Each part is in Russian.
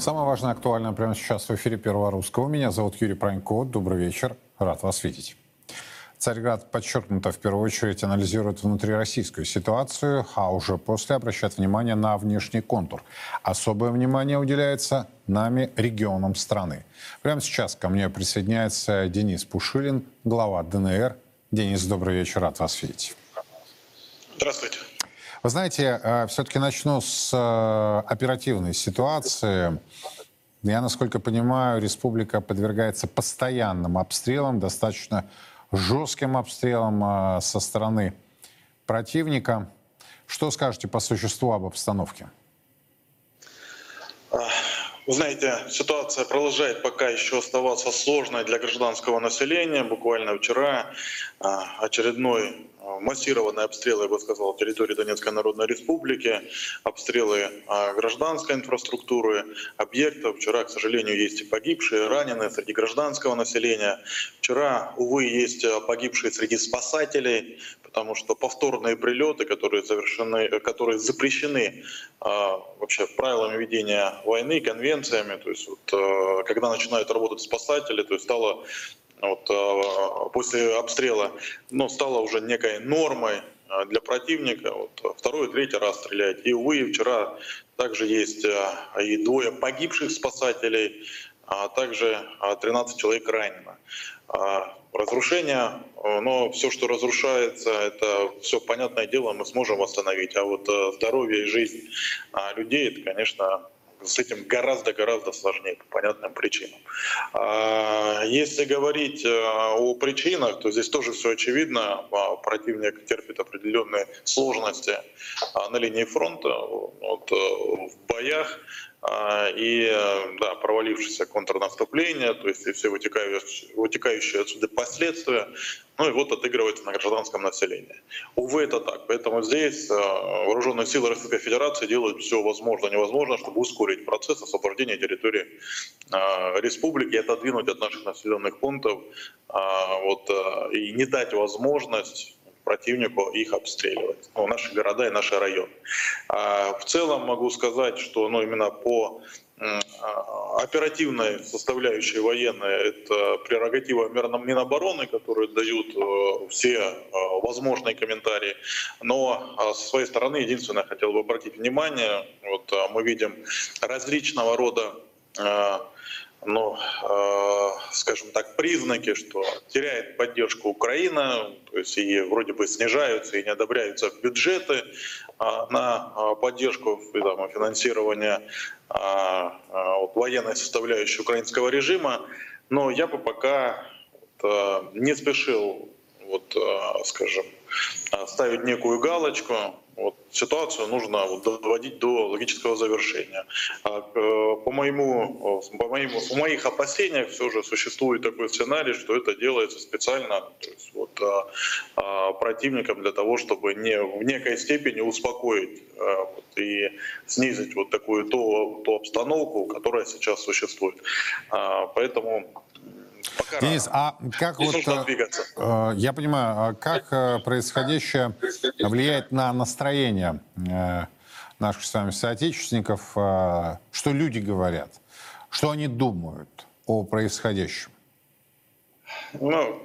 Самое важное, актуальное прямо сейчас в эфире Первого Русского. Меня зовут Юрий Пронько. Добрый вечер. Рад вас видеть. Царьград подчеркнуто в первую очередь анализирует внутрироссийскую ситуацию, а уже после обращает внимание на внешний контур. Особое внимание уделяется нами регионам страны. Прямо сейчас ко мне присоединяется Денис Пушилин, глава ДНР. Денис, добрый вечер, рад вас видеть. Здравствуйте. Вы знаете, э, все-таки начну с э, оперативной ситуации. Я, насколько понимаю, республика подвергается постоянным обстрелам, достаточно жестким обстрелам э, со стороны противника. Что скажете по существу об обстановке? Вы знаете, ситуация продолжает пока еще оставаться сложной для гражданского населения. Буквально вчера очередной массированные обстрелы, я бы сказал, территории Донецкой Народной Республики, обстрелы а, гражданской инфраструктуры, объектов. Вчера, к сожалению, есть и погибшие, раненые среди гражданского населения. Вчера, увы, есть а, погибшие среди спасателей, потому что повторные прилеты, которые, завершены, которые запрещены а, вообще правилами ведения войны, конвенциями, то есть вот, когда начинают работать спасатели, то есть стало вот, а, после обстрела, но стало уже некой нормой а, для противника. Вот, второй третий раз стрелять. И, увы, вчера также есть а, и двое погибших спасателей, а также 13 человек ранено. Разрушение, но все, что разрушается, это все понятное дело, мы сможем восстановить. А вот здоровье и жизнь людей, это, конечно, с этим гораздо-гораздо сложнее по понятным причинам. А, если говорить э, о причинах, то здесь тоже все очевидно. А, противник терпит определенные сложности а, на линии фронта, вот, э, в боях. А, и да, провалившееся контрнаступление, то есть и все вытекающие, вытекающие отсюда последствия, ну и вот отыгрывается на гражданском населении. Увы, это так. Поэтому здесь а, вооруженные силы Российской Федерации делают все возможное и невозможное, чтобы ускорить процесс освобождения территории а, республики отодвинуть от наших населенных пунктов вот, и не дать возможность противнику их обстреливать. Ну, наши города и наши районы. А в целом могу сказать, что ну, именно по а, оперативной составляющей военной это прерогатива Минобороны, которые дают э, все э, возможные комментарии. Но а, со своей стороны единственное хотел бы обратить внимание, вот мы видим различного рода ну, э, скажем так, признаки, что теряет поддержку Украина, то есть и вроде бы снижаются и не одобряются бюджеты э, на э, поддержку и там, финансирование э, вот, военной составляющей украинского режима, но я бы пока вот, э, не спешил, вот, э, скажем, ставить некую галочку, вот, ситуацию нужно вот, доводить до логического завершения. А, по, моему, по, моему, по моих опасениях все же существует такой сценарий, что это делается специально то есть, вот, а, а, противником для того, чтобы не, в некой степени успокоить а, вот, и снизить вот такую ту, ту обстановку, которая сейчас существует. А, поэтому Пока Денис, а как вот, э, я понимаю, а как э, происходящее влияет на настроение э, наших с вами соотечественников, э, что люди говорят, что они думают о происходящем? Ну,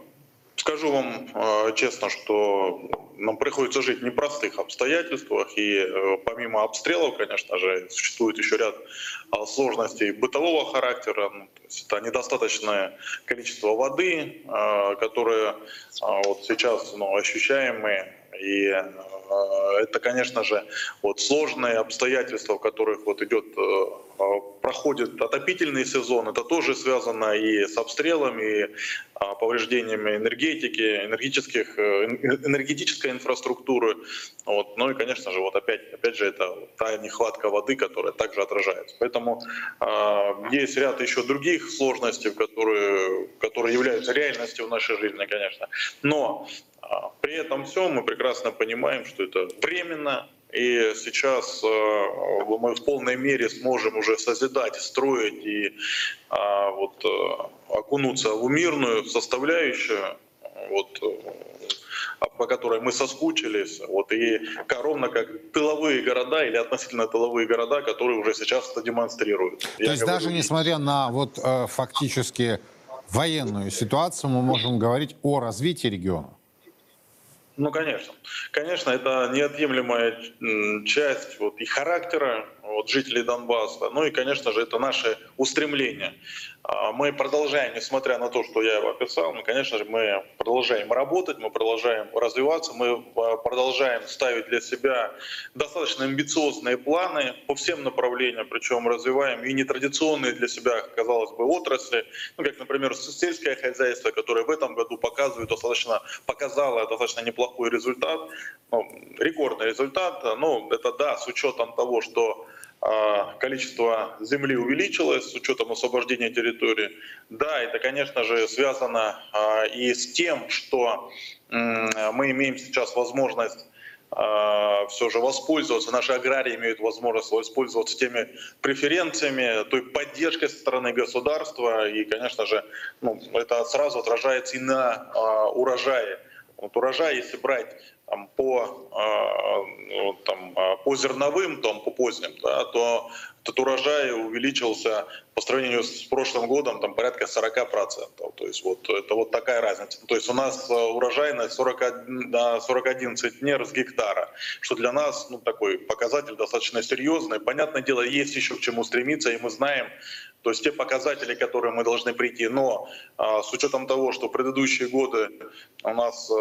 скажу вам э, честно, что нам приходится жить в непростых обстоятельствах, и э, помимо обстрелов, конечно же, существует еще ряд э, сложностей бытового характера. Это недостаточное количество воды, э, которое вот сейчас ну, ощущаемые, и это, конечно же, вот сложные обстоятельства, в которых вот идет проходит отопительный сезон, это тоже связано и с обстрелами, и повреждениями энергетики, энергетических, э, энергетической инфраструктуры. Вот. Ну и, конечно же, вот опять, опять же, это та нехватка воды, которая также отражается. Поэтому э, есть ряд еще других сложностей, которые, которые являются реальностью в нашей жизни, конечно. Но э, при этом всем мы прекрасно понимаем, что это временно, и сейчас э, мы в полной мере сможем уже созидать, строить и а, вот, э, окунуться в мирную составляющую. Вот, по которой мы соскучились, вот, и ровно как тыловые города или относительно тыловые города, которые уже сейчас это демонстрируют. То Я есть говорю, даже несмотря на вот э, фактически военную ситуацию, мы можем говорить о развитии региона? Ну, конечно. Конечно, это неотъемлемая часть вот, и характера вот, жителей Донбасса. Ну и, конечно же, это наше устремление. А, мы продолжаем, несмотря на то, что я его описал, мы, конечно же, мы продолжаем работать, мы продолжаем развиваться, мы а, продолжаем ставить для себя достаточно амбициозные планы по всем направлениям, причем развиваем и нетрадиционные для себя, казалось бы, отрасли, ну, как, например, сельское хозяйство, которое в этом году показывает достаточно, показало достаточно неплохой результат, ну, рекордный результат, ну, это да, с учетом того, что количество земли увеличилось с учетом освобождения территории. Да, это, конечно же, связано а, и с тем, что мы имеем сейчас возможность а, все же воспользоваться, наши аграрии имеют возможность воспользоваться теми преференциями, той поддержкой со стороны государства. И, конечно же, ну, это сразу отражается и на урожае. Вот урожай, если брать там, по, э, там, а, по зерновым, там, по поздним, да, то этот урожай увеличился по сравнению с прошлым годом там, порядка 40%. То есть вот это вот такая разница. То есть у нас а, урожайность 41, 41 центнер с гектара, что для нас ну, такой показатель достаточно серьезный. Понятное дело, есть еще к чему стремиться, и мы знаем, то есть те показатели, которые мы должны прийти. Но а, с учетом того, что предыдущие годы у нас а,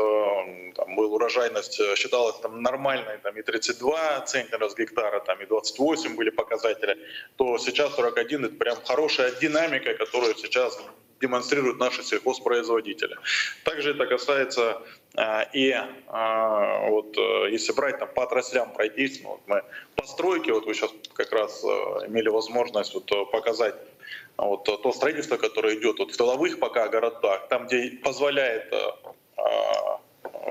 там, был урожайность э, считалась там, нормальной, там, и 32 центнера с гектара, там, и 28 были показатели, то сейчас 41 это прям хорошая динамика, которую сейчас демонстрируют наши сельхозпроизводители. Также это касается а, и вот э, если брать там по отраслям пройтись, ну, вот мы постройки, вот вы сейчас как раз э, имели возможность вот показать вот то строительство, которое идет вот в тыловых пока городах, там, где позволяет э, а,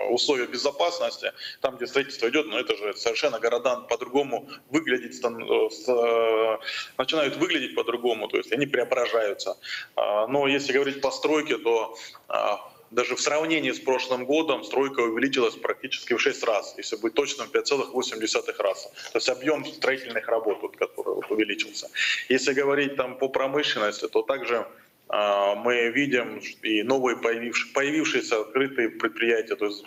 условия безопасности, там, где строительство идет, но это же совершенно города по-другому выглядеть, э, начинают выглядеть по-другому, то есть они преображаются. А, но если говорить по стройке, то а, даже в сравнении с прошлым годом стройка увеличилась практически в 6 раз, если быть точным, 5,8 раз. То есть объем строительных работ, который вот увеличился. Если говорить там по промышленности, то также а, мы видим и новые появившиеся, появившиеся открытые предприятия, то есть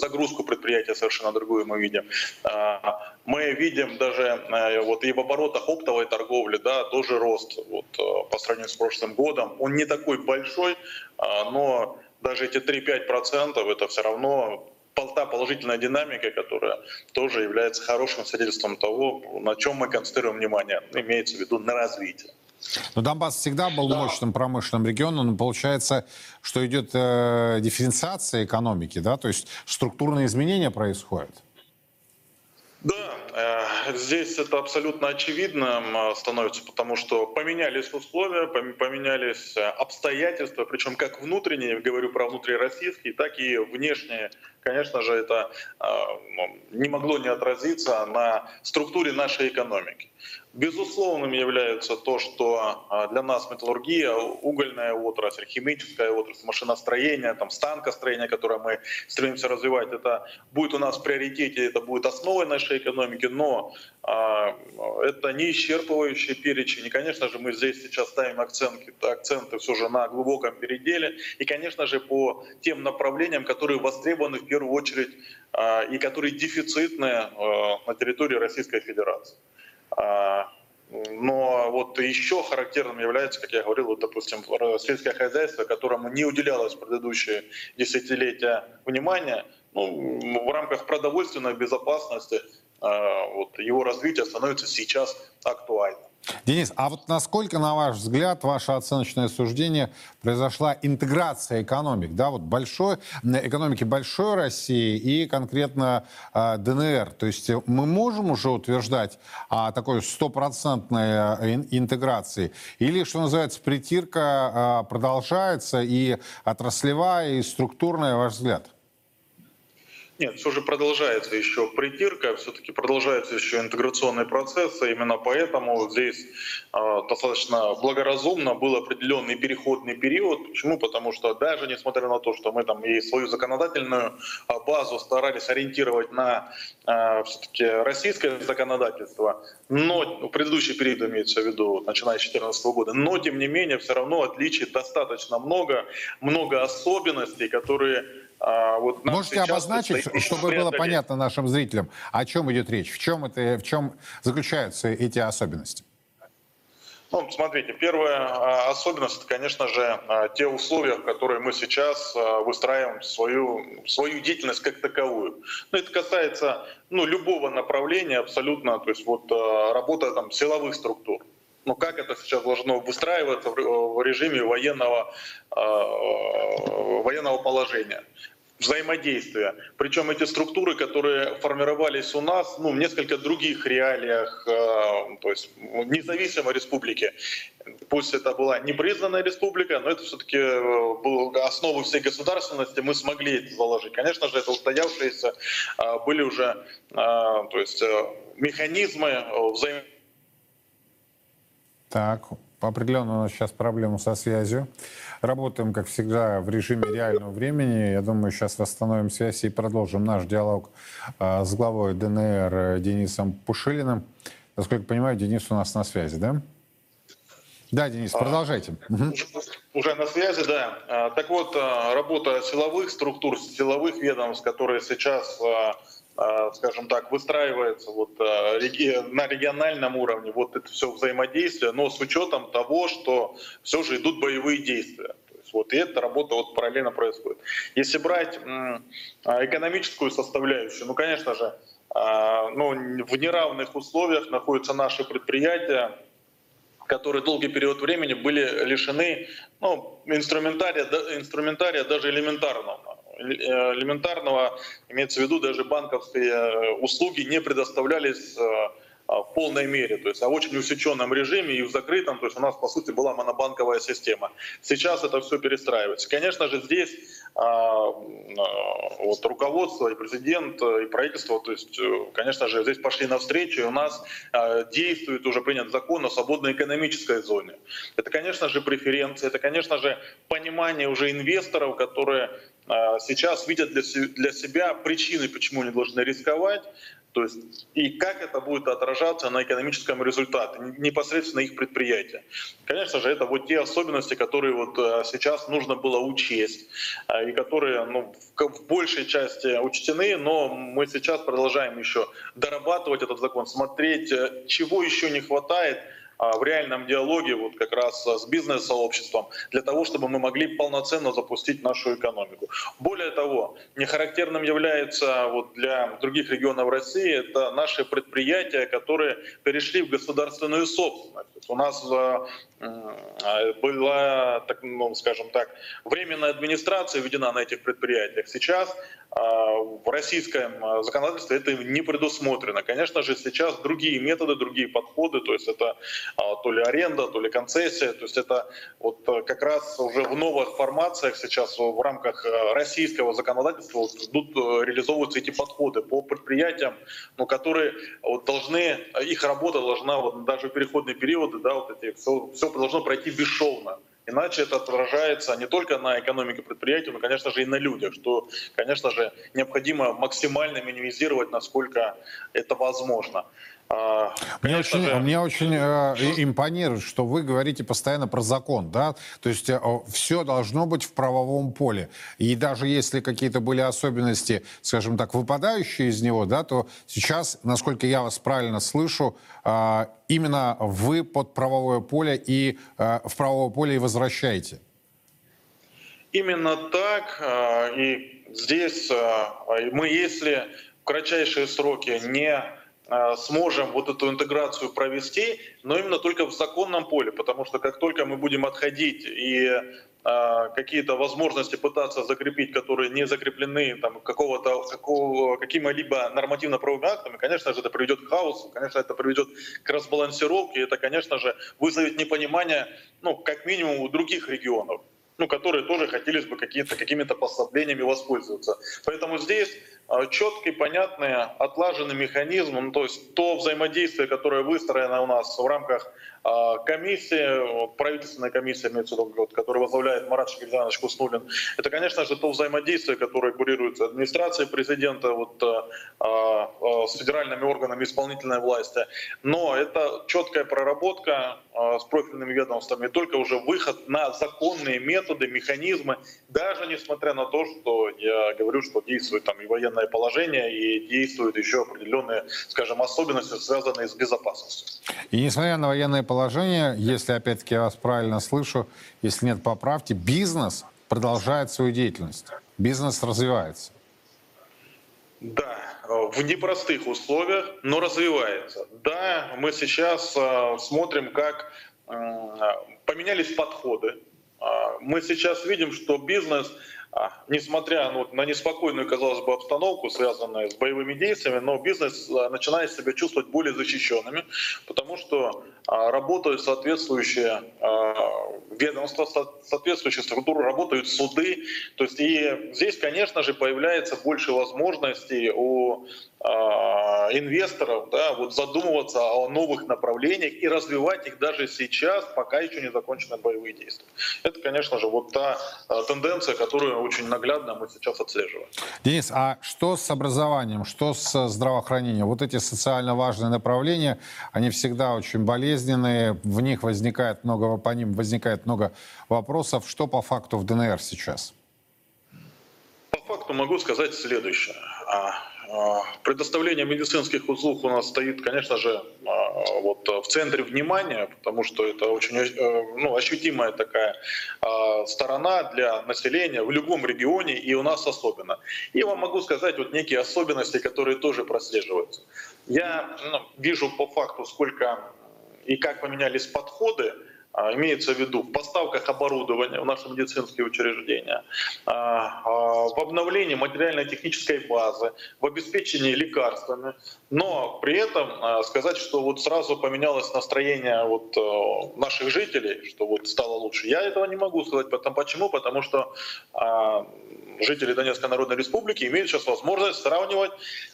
загрузку предприятия совершенно другую мы видим. А, мы видим даже э, вот и в оборотах оптовой торговли, да, тоже рост вот, по сравнению с прошлым годом. Он не такой большой, а, но даже эти 3-5% это все равно та положительная динамика, которая тоже является хорошим свидетельством того, на чем мы концентрируем внимание, имеется в виду на развитие. Но Донбасс всегда был да. мощным промышленным регионом, но получается, что идет э, дифференциация экономики, да, то есть структурные изменения происходят. Да, э, здесь это абсолютно очевидно становится, потому что поменялись условия, поменялись э, обстоятельства, причем как внутренние, говорю про внутрироссийские, так и внешние. Конечно же, это э, не могло не отразиться на структуре нашей экономики. Безусловным является то, что а, для нас металлургия, угольная отрасль, химическая отрасль, машиностроение, там, станкостроение, которое мы стремимся развивать, это будет у нас в приоритете, это будет основой нашей экономики, но а, это не исчерпывающий перечень. И, конечно же, мы здесь сейчас ставим акценты, акценты все же на глубоком переделе. И, конечно же, по тем направлениям, которые востребованы в первую очередь а, и которые дефицитны а, на территории Российской Федерации. А, но вот еще характерным является, как я говорил, вот, допустим, сельское хозяйство, которому не уделялось предыдущие десятилетия внимания, ну, в рамках продовольственной безопасности вот, его развитие становится сейчас актуальным. Денис, а вот насколько, на ваш взгляд, ваше оценочное суждение, произошла интеграция экономик, да, вот большой, экономики большой России и конкретно э, ДНР? То есть мы можем уже утверждать о такой стопроцентной э, интеграции? Или, что называется, притирка э, продолжается и отраслевая, и структурная, ваш взгляд? Нет, все же продолжается еще притирка, все-таки продолжается еще интеграционный процесс, и именно поэтому здесь э, достаточно благоразумно был определенный переходный период. Почему? Потому что даже несмотря на то, что мы там и свою законодательную базу старались ориентировать на э, все-таки российское законодательство, но в предыдущий период имеется в виду, начиная с 2014 года, но тем не менее все равно отличий достаточно много, много особенностей, которые а, вот Можете обозначить, чтобы было понятно нашим зрителям, о чем идет речь, в чем, это, в чем заключаются эти особенности? Ну, смотрите, первая а, особенность, это, конечно же, а, те условия, в которые мы сейчас выстраиваем свою, свою деятельность как таковую. Ну, это касается ну, любого направления абсолютно, то есть вот работа там, силовых структур. Но как это сейчас должно выстраиваться в режиме военного, военного положения? взаимодействия. Причем эти структуры, которые формировались у нас, ну, в несколько других реалиях, э, то есть независимой республики. Пусть это была непризнанная республика, но это все-таки э, было основу всей государственности, мы смогли это заложить. Конечно же, это устоявшиеся э, были уже то есть, механизмы взаимодействия. Так, определенно у нас сейчас проблема со связью. Работаем, как всегда, в режиме реального времени. Я думаю, сейчас восстановим связь и продолжим наш диалог а, с главой ДНР Денисом Пушилиным. Насколько я понимаю, Денис у нас на связи, да? Да, Денис, продолжайте. А, уже на связи, да. А, так вот, работа силовых структур, силовых ведомств, которые сейчас скажем так, выстраивается вот на региональном уровне, вот это все взаимодействие, но с учетом того, что все же идут боевые действия. Вот, и эта работа вот параллельно происходит. Если брать экономическую составляющую, ну, конечно же, ну, в неравных условиях находятся наши предприятия, которые долгий период времени были лишены ну, инструментария, инструментария даже элементарного. Э, элементарного, имеется в виду, даже банковские э, услуги не предоставлялись э, в полной мере, то есть в очень усеченном режиме и в закрытом, то есть у нас по сути была монобанковая система. Сейчас это все перестраивается. Конечно же здесь а, вот руководство и президент и правительство, то есть, конечно же, здесь пошли навстречу, и у нас а, действует уже принят закон о свободной экономической зоне. Это, конечно же, преференции, это, конечно же, понимание уже инвесторов, которые а, сейчас видят для себя причины, почему они должны рисковать, то есть и как это будет отражаться на экономическом результате, непосредственно их предприятия. Конечно же, это вот те особенности, которые вот а, сейчас нужно было учесть, а, и которые ну, в большей части учтены, но мы сейчас продолжаем еще дорабатывать этот закон, смотреть, э, чего еще не хватает, в реальном диалоге вот как раз с бизнес-сообществом для того, чтобы мы могли полноценно запустить нашу экономику. Более того, нехарактерным является вот для других регионов России это наши предприятия, которые перешли в государственную собственность. У нас а, а, была, так, ну, скажем так, временная администрация введена на этих предприятиях. Сейчас в российском законодательстве это не предусмотрено. Конечно же, сейчас другие методы, другие подходы, то есть это а, то ли аренда, то ли концессия. То есть это вот э, как раз уже в новых формациях сейчас в рамках э, российского законодательства вот идут, э, реализовываются эти подходы по предприятиям, но которые вот должны, их работа должна вот даже в переходные периоды, да, вот эти, все, все должно пройти бесшовно. Иначе это отражается не только на экономике предприятия, но, конечно же, и на людях, что, конечно же, необходимо максимально минимизировать, насколько это возможно. А, мне очень, же... мне очень э, импонирует, что вы говорите постоянно про закон, да, то есть э, все должно быть в правовом поле. И даже если какие-то были особенности, скажем так, выпадающие из него, да, то сейчас, насколько я вас правильно слышу, э, именно вы под правовое поле и э, в правовое поле и возвращаете. Именно так. Э, и здесь э, мы, если в кратчайшие сроки не сможем вот эту интеграцию провести, но именно только в законном поле, потому что как только мы будем отходить и э, какие-то возможности пытаться закрепить, которые не закреплены там, какого-то, какого, какими-либо нормативно-правовыми актами, конечно же, это приведет к хаосу, конечно, это приведет к разбалансировке, это, конечно же, вызовет непонимание, ну, как минимум, у других регионов ну, которые тоже хотелось бы какие-то, какими-то послаблениями воспользоваться. Поэтому здесь э, четкий, понятный, отлаженный механизм, ну, то есть то взаимодействие, которое выстроено у нас в рамках а, комиссии, правительственная комиссия, имеется в виду, которую возглавляет Марат Шагирьянович Куснулин, это, конечно же, то взаимодействие, которое курируется администрацией президента вот, а, а, с федеральными органами исполнительной власти. Но это четкая проработка с профильными ведомствами, только уже выход на законные методы, механизмы, даже несмотря на то, что я говорю, что действует там и военное положение, и действуют еще определенные, скажем, особенности, связанные с безопасностью. И несмотря на военное положение, если опять-таки я вас правильно слышу, если нет поправки, бизнес продолжает свою деятельность, бизнес развивается. Да, в непростых условиях, но развивается. Да, мы сейчас э, смотрим, как э, поменялись подходы. Э, мы сейчас видим, что бизнес несмотря ну, на неспокойную, казалось бы, обстановку, связанную с боевыми действиями, но бизнес а, начинает себя чувствовать более защищенными, потому что а, работают соответствующие ведомства, соответствующие структуры, работают суды. То есть и здесь, конечно же, появляется больше возможностей у инвесторов да, вот задумываться о новых направлениях и развивать их даже сейчас, пока еще не закончены боевые действия. Это, конечно же, вот та тенденция, которую очень наглядно мы сейчас отслеживаем. Денис, а что с образованием, что с здравоохранением? Вот эти социально важные направления, они всегда очень болезненные, в них возникает много, по ним возникает много вопросов. Что по факту в ДНР сейчас? По факту могу сказать следующее. А, а, предоставление медицинских услуг у нас стоит, конечно же, а, вот в центре внимания, потому что это очень э, ну, ощутимая такая а, сторона для населения в любом регионе и у нас особенно. И вам могу сказать вот некие особенности, которые тоже прослеживаются. Я ну, вижу по факту, сколько и как поменялись подходы а, имеется в виду в поставках оборудования в наши медицинские учреждения, а, а, в обновлении материально-технической базы, в обеспечении лекарствами. Но при этом сказать, что вот сразу поменялось настроение вот э, наших жителей, что вот стало лучше, я этого не могу сказать. Почему? Потому что жители Донецкой Народной Республики имеют сейчас возможность сравнивать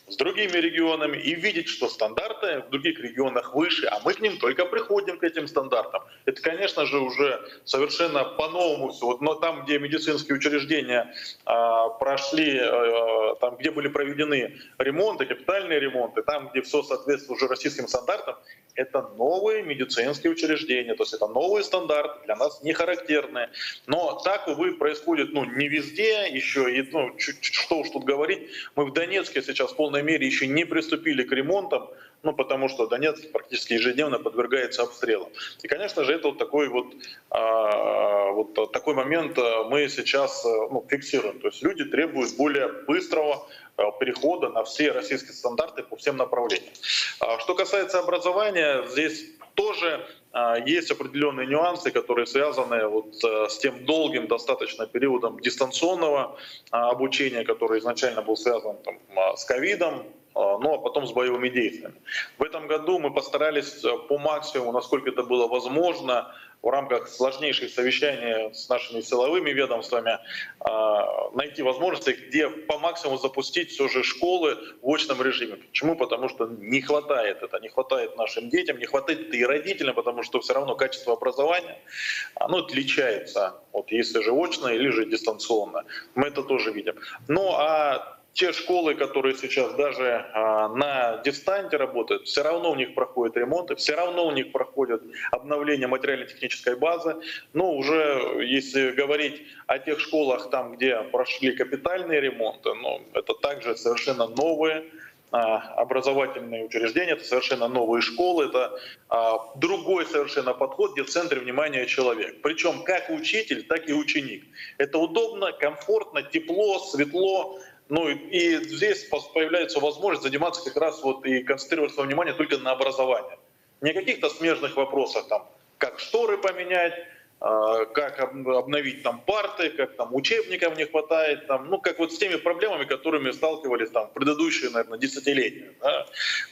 с другими регионами и видеть, что стандарты в других регионах выше, а мы к ним только приходим к этим стандартам. Это, конечно же, уже совершенно по-новому все. Вот, но там, где медицинские учреждения а, прошли, а, там, где были проведены ремонты, капитальные ремонты, там, где все соответствует уже российским стандартам, это новые медицинские учреждения, то есть это новые стандарты, для нас не характерные. Но так, увы, происходит ну, не везде еще, и ну, что уж тут говорить, мы в Донецке сейчас в полной мере еще не приступили к ремонтам, ну, потому что Донецк практически ежедневно подвергается обстрелам. И, конечно же, это вот такой вот, а, вот такой момент а, мы сейчас ну, фиксируем. То есть люди требуют более быстрого а, перехода на все российские стандарты по всем направлениям. А, что касается образования, здесь тоже а, есть определенные нюансы, которые связаны вот с тем долгим достаточно периодом дистанционного обучения, который изначально был связан там, с ковидом, ну а потом с боевыми действиями. В этом году мы постарались по максимуму, насколько это было возможно, в рамках сложнейших совещаний с нашими силовыми ведомствами а, найти возможности, где по максимуму запустить все же школы в очном режиме. Почему? Потому что не хватает это, не хватает нашим детям, не хватает и родителям, потому что все равно качество образования оно отличается, вот если же очно или же дистанционно. Мы это тоже видим. Ну а те школы, которые сейчас даже а, на дистанте работают, все равно у них проходят ремонты, все равно у них проходят обновление материально-технической базы. Но уже если говорить о тех школах, там, где прошли капитальные ремонты, ну, это также совершенно новые а, образовательные учреждения, это совершенно новые школы, это а, другой совершенно подход, где в центре внимания человек. Причем как учитель, так и ученик. Это удобно, комфортно, тепло, светло, ну и здесь появляется возможность заниматься как раз вот и концентрировать свое внимание только на образовании. Не каких-то смежных вопросах, там, как шторы поменять, как обновить там парты, как там учебников не хватает, там, ну как вот с теми проблемами, которыми сталкивались там предыдущие, наверное, десятилетия. Да?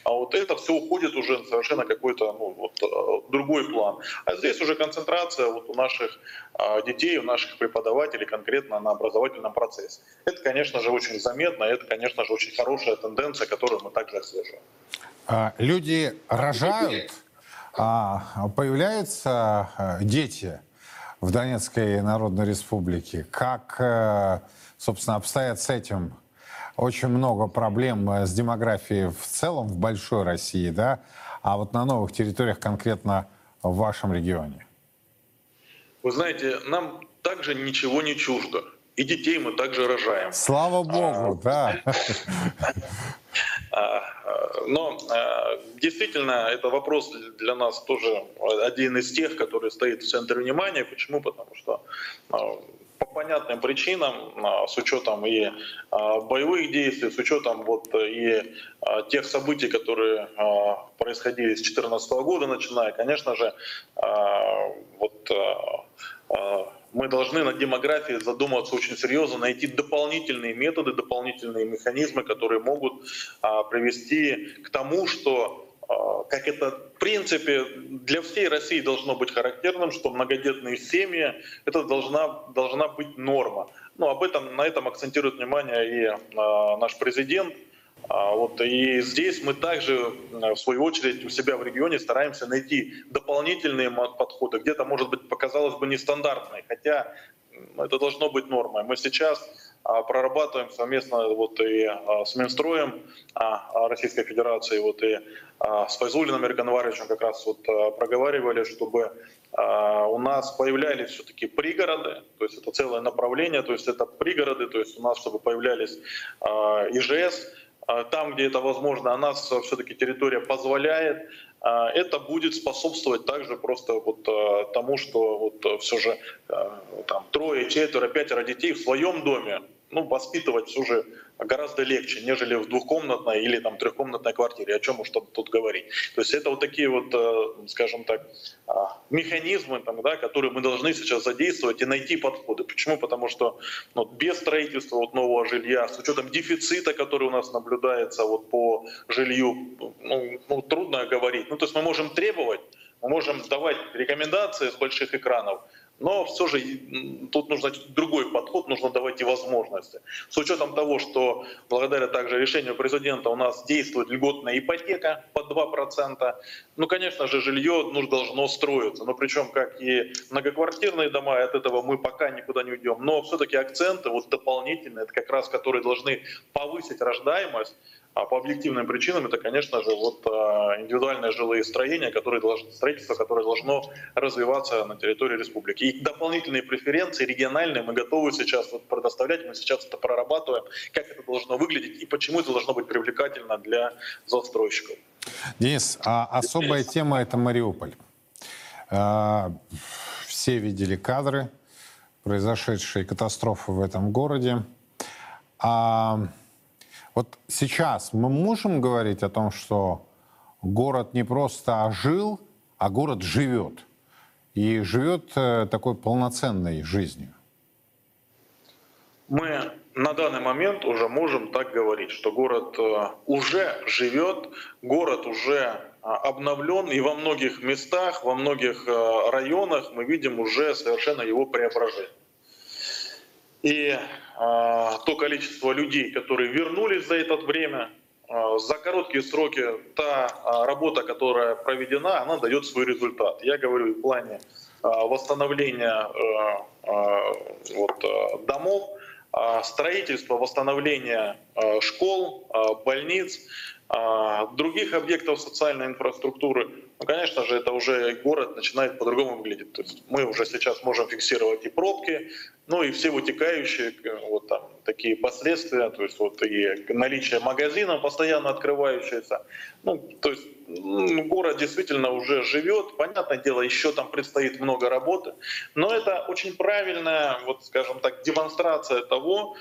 А вот это все уходит уже совершенно какой-то ну, вот, э, другой план. А здесь уже концентрация вот у наших а, детей, у наших преподавателей конкретно на образовательном процессе. Это, конечно же, очень заметно, это, конечно же, очень хорошая тенденция, которую мы также отслеживаем. А, люди рожают, а появляются дети – в Донецкой Народной Республике. Как, э, собственно, обстоят с этим? Очень много проблем э, с демографией в целом в большой России, да, а вот на новых территориях конкретно в вашем регионе. Вы знаете, нам также ничего не чуждо. И детей мы также рожаем. Слава Богу, а, да. А, но а, действительно, это вопрос для нас тоже один из тех, который стоит в центре внимания. Почему? Потому что а, по понятным причинам, с учетом и боевых действий, с учетом вот и тех событий, которые происходили с 2014 года, начиная, конечно же, вот мы должны над демографией задумываться очень серьезно, найти дополнительные методы, дополнительные механизмы, которые могут а, привести к тому, что а, как это в принципе для всей России должно быть характерным, что многодетные семьи это должна должна быть норма. Ну об этом на этом акцентирует внимание и а, наш президент. А, вот, и здесь мы также, в свою очередь, у себя в регионе стараемся найти дополнительные подходы. Где-то, может быть, показалось бы нестандартные, хотя это должно быть нормой. Мы сейчас а, прорабатываем совместно вот и а, с Минстроем Российской Федерации, вот и с Файзулиным Варевичем как раз вот проговаривали, чтобы у нас появлялись все-таки пригороды, то есть это целое направление, то есть это пригороды, то есть у нас чтобы появлялись ИЖС, там, где это возможно, а нас все-таки территория позволяет, а, это будет способствовать также просто вот а, тому, что вот все же там трое, четверо, пятеро детей в своем доме ну, воспитывать все же гораздо легче, нежели в двухкомнатной или там трехкомнатной квартире. О чем уж тут говорить. То есть это вот такие вот, э, скажем так, а, механизмы, там, да, которые мы должны сейчас задействовать и найти подходы. Почему? Потому что ну, без строительства вот нового жилья, с учетом дефицита, который у нас наблюдается вот по жилью, ну, ну, трудно говорить. Ну, то есть мы можем требовать, мы можем давать рекомендации с больших экранов, но все же тут нужно другой подход, нужно давать и возможности. С учетом того, что благодаря также решению президента у нас действует льготная ипотека под 2%, ну, конечно же, жилье ну, должно строиться. Но причем как и многоквартирные дома, от этого мы пока никуда не уйдем. Но все-таки акценты вот дополнительные, это как раз которые должны повысить рождаемость, а по объективным причинам это, конечно же, вот а, индивидуальные жилые строения, которые должны, строительство, которое должно развиваться на территории республики. И дополнительные преференции региональные мы готовы сейчас вот предоставлять, мы сейчас это прорабатываем, как это должно выглядеть и почему это должно быть привлекательно для застройщиков. Денис, а особая тема – это Мариуполь. А, все видели кадры произошедшей катастрофы в этом городе. А вот сейчас мы можем говорить о том, что город не просто ожил, а город живет. И живет э, такой полноценной жизнью. Мы на данный момент уже можем так говорить, что город э, уже живет, город уже а, обновлен, и во многих местах, во многих э, районах мы видим уже совершенно его преображение. И то количество людей, которые вернулись за это время, а, за короткие сроки та а, работа, которая проведена, она дает свой результат. Я говорю в плане восстановления вот, домов, строительства, восстановления школ, больниц, других объектов социальной инфраструктуры. Ну, конечно же, это уже город начинает по-другому выглядеть. То есть мы уже сейчас можем фиксировать и пробки, ну и все вытекающие вот там такие последствия, то есть вот и наличие магазинов постоянно открывающиеся. Ну, то есть город действительно уже живет. Понятное дело, еще там предстоит много работы, но это очень правильная, вот скажем так, демонстрация того,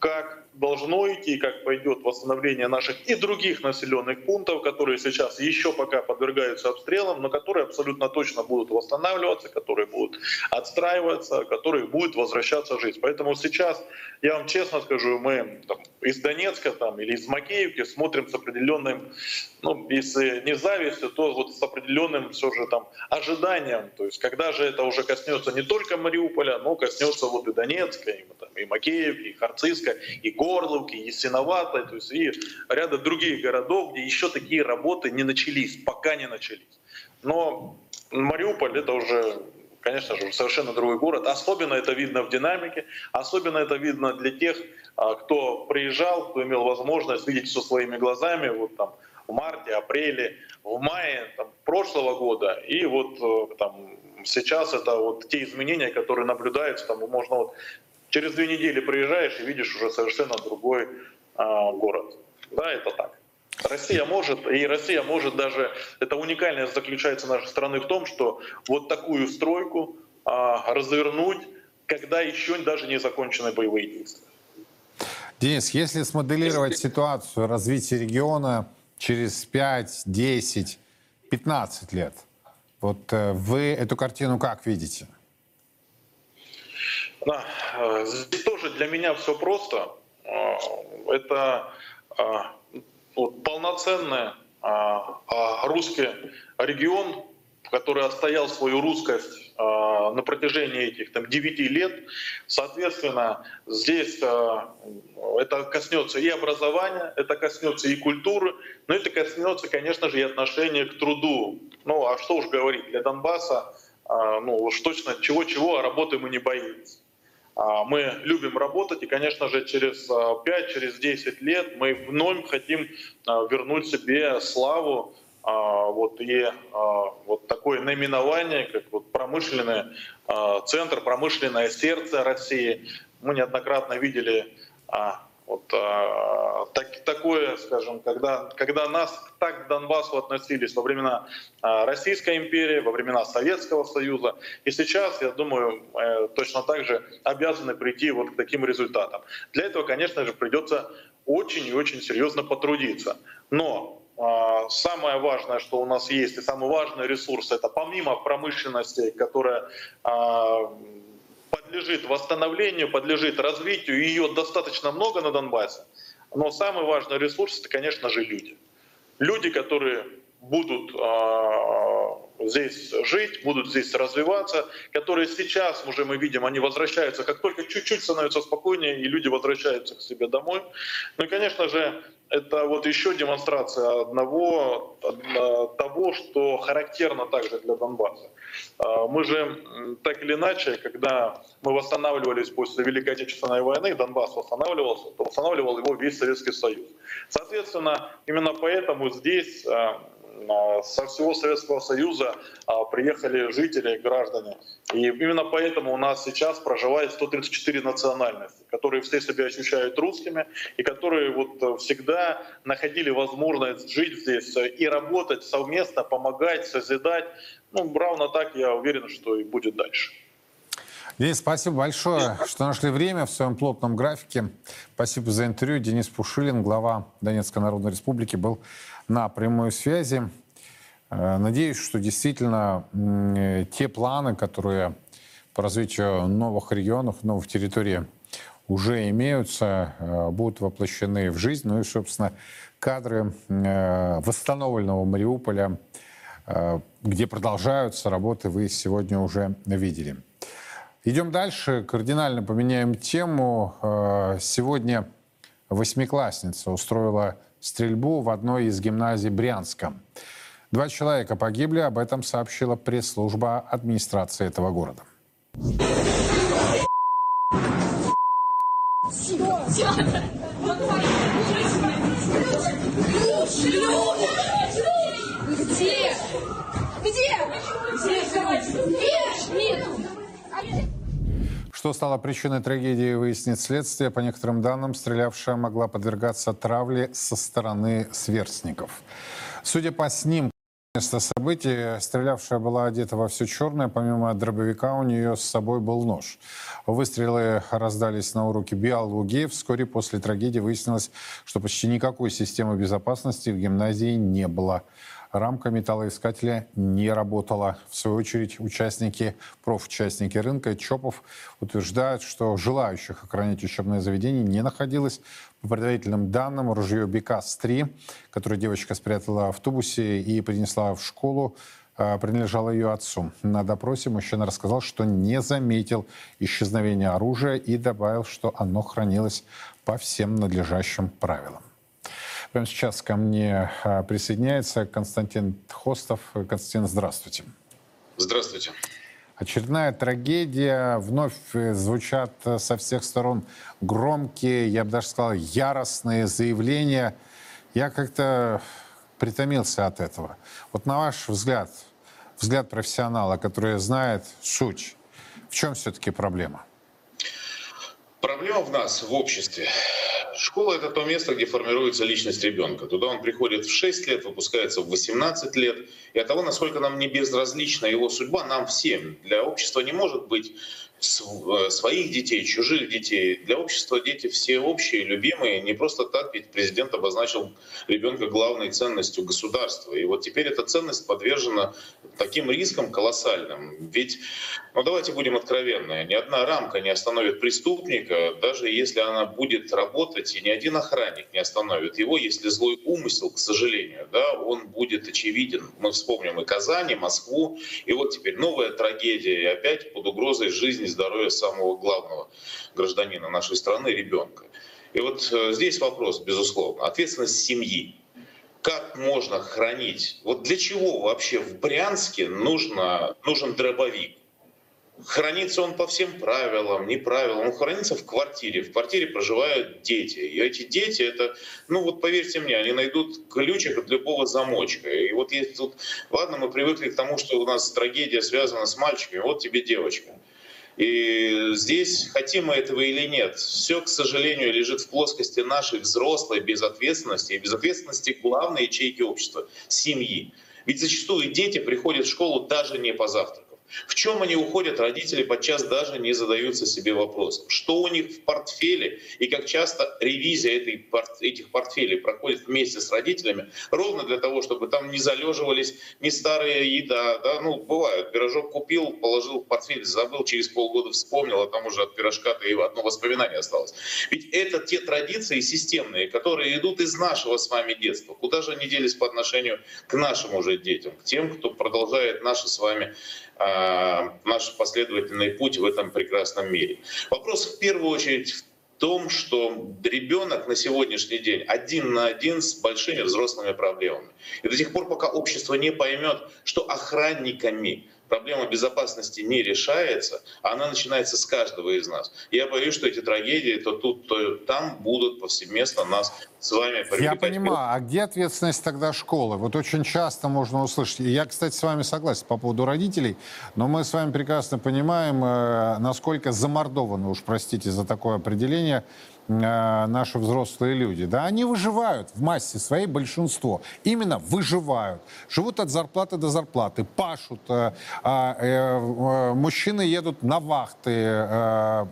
как должно идти, как пойдет восстановление наших и других населенных пунктов, которые сейчас еще пока подвергаются обстрелам, но которые абсолютно точно будут восстанавливаться, которые будут отстраиваться, которые будет возвращаться жизнь. Поэтому сейчас, я вам честно скажу, мы там, из Донецка там, или из Макеевки смотрим с определенным, ну, если не завистью, то вот с определенным все же там ожиданием. То есть когда же это уже коснется не только Мариуполя, но коснется вот и Донецка, и, там, и Макеевки, и Харциска, и Горловки, и Ясиноватой, то есть и ряда других городов, где еще такие работы не начались, пока не начались. Но Мариуполь это уже конечно же, совершенно другой город. Особенно это видно в динамике, особенно это видно для тех, а, кто приезжал, кто имел возможность видеть все своими глазами, вот там в марте, апреле, в мае там, прошлого года. И вот э, там сейчас это вот те изменения, которые наблюдаются, там можно вот через две недели приезжаешь и видишь уже совершенно другой а, город. Да, это так. Россия может, и Россия может даже, это уникальность заключается нашей страны в том, что вот такую стройку а, развернуть, когда еще даже не закончены боевые действия. Денис, если смоделировать ситуацию развития региона через 5, 10, 15 лет, вот э, вы эту картину как видите? Да, э, здесь тоже для меня все просто. Э, Это вот, полноценный русский регион, который отстоял свою русскость э, на протяжении этих там, 9 лет. Соответственно, здесь э, это коснется и образования, это коснется и культуры, но это коснется, конечно же, и отношения к труду. Ну, а что уж говорить, для Донбасса, э, ну уж точно чего-чего, а работы мы не боимся. Мы любим работать, и, конечно же, через 5, через 10 лет мы вновь хотим вернуть себе славу а, вот и а, вот такое наименование, как вот промышленный а, центр, промышленное сердце России. Мы неоднократно видели вот так, такое, скажем, когда, когда нас так к Донбассу относились во времена Российской империи, во времена Советского Союза. И сейчас, я думаю, точно так же обязаны прийти вот к таким результатам. Для этого, конечно же, придется очень и очень серьезно потрудиться. Но а, самое важное, что у нас есть, и самый важный ресурс, это помимо промышленности, которая а, подлежит восстановлению, подлежит развитию, ее достаточно много на Донбассе, но самый важный ресурс, это, конечно же, люди. Люди, которые будут а, здесь жить, будут здесь развиваться, которые сейчас уже мы видим, они возвращаются, как только чуть-чуть становится спокойнее, и люди возвращаются к себе домой. Ну и, конечно же, это вот еще демонстрация одного того, что характерно также для Донбасса. А, мы же так или иначе, когда мы восстанавливались после Великой Отечественной войны, Донбасс восстанавливался, то восстанавливал его весь Советский Союз. Соответственно, именно поэтому здесь а, со всего Советского Союза а, приехали жители, граждане. И именно поэтому у нас сейчас проживает 134 национальности, которые все себя ощущают русскими и которые вот всегда находили возможность жить здесь и работать совместно, помогать, созидать. Ну, равно так я уверен, что и будет дальше. Денис, спасибо большое, что нашли время в своем плотном графике. Спасибо за интервью. Денис Пушилин, глава Донецкой Народной Республики, был на прямой связи. Э, надеюсь, что действительно э, те планы, которые по развитию новых регионов, новых территорий уже имеются, э, будут воплощены в жизнь. Ну и, собственно, кадры восстановленного Мариуполя, где продолжаются работы, вы сегодня уже видели. Идем дальше, кардинально поменяем тему. Сегодня восьмиклассница устроила стрельбу в одной из гимназий Брянска. Два человека погибли, об этом сообщила пресс-служба администрации этого города. Где? Где? Где? Что стало причиной трагедии, выяснит следствие. По некоторым данным, стрелявшая могла подвергаться травле со стороны сверстников. Судя по снимкам, Место событий. Стрелявшая была одета во все черное. Помимо дробовика у нее с собой был нож. Выстрелы раздались на уроке биологии. Вскоре после трагедии выяснилось, что почти никакой системы безопасности в гимназии не было рамка металлоискателя не работала. В свою очередь, участники, профучастники рынка ЧОПов утверждают, что желающих охранять учебное заведение не находилось. По предварительным данным, ружье БКС-3, которое девочка спрятала в автобусе и принесла в школу, э, принадлежало ее отцу. На допросе мужчина рассказал, что не заметил исчезновения оружия и добавил, что оно хранилось по всем надлежащим правилам. Прямо сейчас ко мне а, присоединяется Константин Хостов. Константин, здравствуйте. Здравствуйте. Очередная трагедия. Вновь э, звучат э, со всех сторон громкие, я бы даже сказал, яростные заявления. Я как-то притомился от этого. Вот на ваш взгляд, взгляд профессионала, который знает суть, в чем все-таки проблема? Проблема в нас, в обществе. Школа — это то место, где формируется личность ребенка. Туда он приходит в 6 лет, выпускается в 18 лет. И от того, насколько нам не безразлична его судьба, нам всем, для общества не может быть своих детей, чужих детей. Для общества дети все общие, любимые. Не просто так, ведь президент обозначил ребенка главной ценностью государства. И вот теперь эта ценность подвержена таким рискам колоссальным. Ведь, ну давайте будем откровенны, ни одна рамка не остановит преступника, даже если она будет работать, и ни один охранник не остановит его, если злой умысел, к сожалению, да, он будет очевиден. Мы вспомним и Казань, и Москву, и вот теперь новая трагедия, и опять под угрозой жизни здоровья самого главного гражданина нашей страны, ребенка. И вот э, здесь вопрос, безусловно, ответственность семьи. Как можно хранить? Вот для чего вообще в Брянске нужно, нужен дробовик? Хранится он по всем правилам, не правилам. Он хранится в квартире. В квартире проживают дети. И эти дети, это, ну вот поверьте мне, они найдут ключик от любого замочка. И вот если тут, ладно, мы привыкли к тому, что у нас трагедия связана с мальчиками, вот тебе девочка. И здесь, хотим мы этого или нет, все, к сожалению, лежит в плоскости нашей взрослой безответственности и безответственности главной ячейки общества — семьи. Ведь зачастую дети приходят в школу даже не позавтракать. В чем они уходят, родители подчас даже не задаются себе вопросом, что у них в портфеле и как часто ревизия этой, этих портфелей проходит вместе с родителями, ровно для того, чтобы там не залеживались не старая еда, да, ну, бывает, пирожок купил, положил в портфель, забыл, через полгода вспомнил, а там уже от пирожка-то и одно воспоминание осталось. Ведь это те традиции системные, которые идут из нашего с вами детства. Куда же они делись по отношению к нашим уже детям, к тем, кто продолжает наши с вами наш последовательный путь в этом прекрасном мире. Вопрос в первую очередь в том, что ребенок на сегодняшний день один на один с большими взрослыми проблемами. И до тех пор, пока общество не поймет, что охранниками проблема безопасности не решается, она начинается с каждого из нас. Я боюсь, что эти трагедии то тут, то там будут повсеместно нас с вами Я понимаю, а где ответственность тогда школы? Вот очень часто можно услышать, я, кстати, с вами согласен по поводу родителей, но мы с вами прекрасно понимаем, э, насколько замордованы, уж простите за такое определение, Э, наши взрослые люди, да, они выживают в массе своей большинство. Именно выживают. Живут от зарплаты до зарплаты, пашут. Э, а, э, мужчины едут на вахты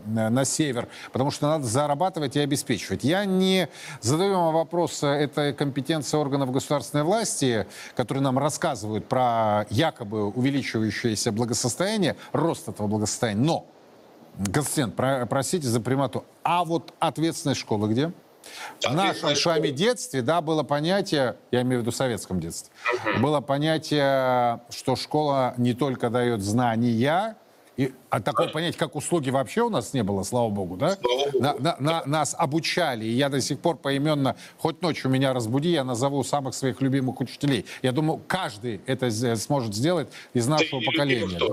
на север, потому что надо зарабатывать и обеспечивать. Я не задаю вам вопрос, это компетенция органов государственной власти, которые нам рассказывают про якобы увеличивающееся благосостояние, рост этого благосостояния. Но Константин, про, простите за примату. А вот ответственность школы где? В нашем с вами детстве, да, было понятие, я имею в виду в советском детстве, угу. было понятие, что школа не только дает знания, и а такого понятия, как услуги, вообще у нас не было, слава богу, да? Слава богу. На, на, на, нас обучали, и я до сих пор поименно, хоть ночью меня разбуди, я назову самых своих любимых учителей. Я думаю, каждый это сможет сделать из нашего поколения. Да,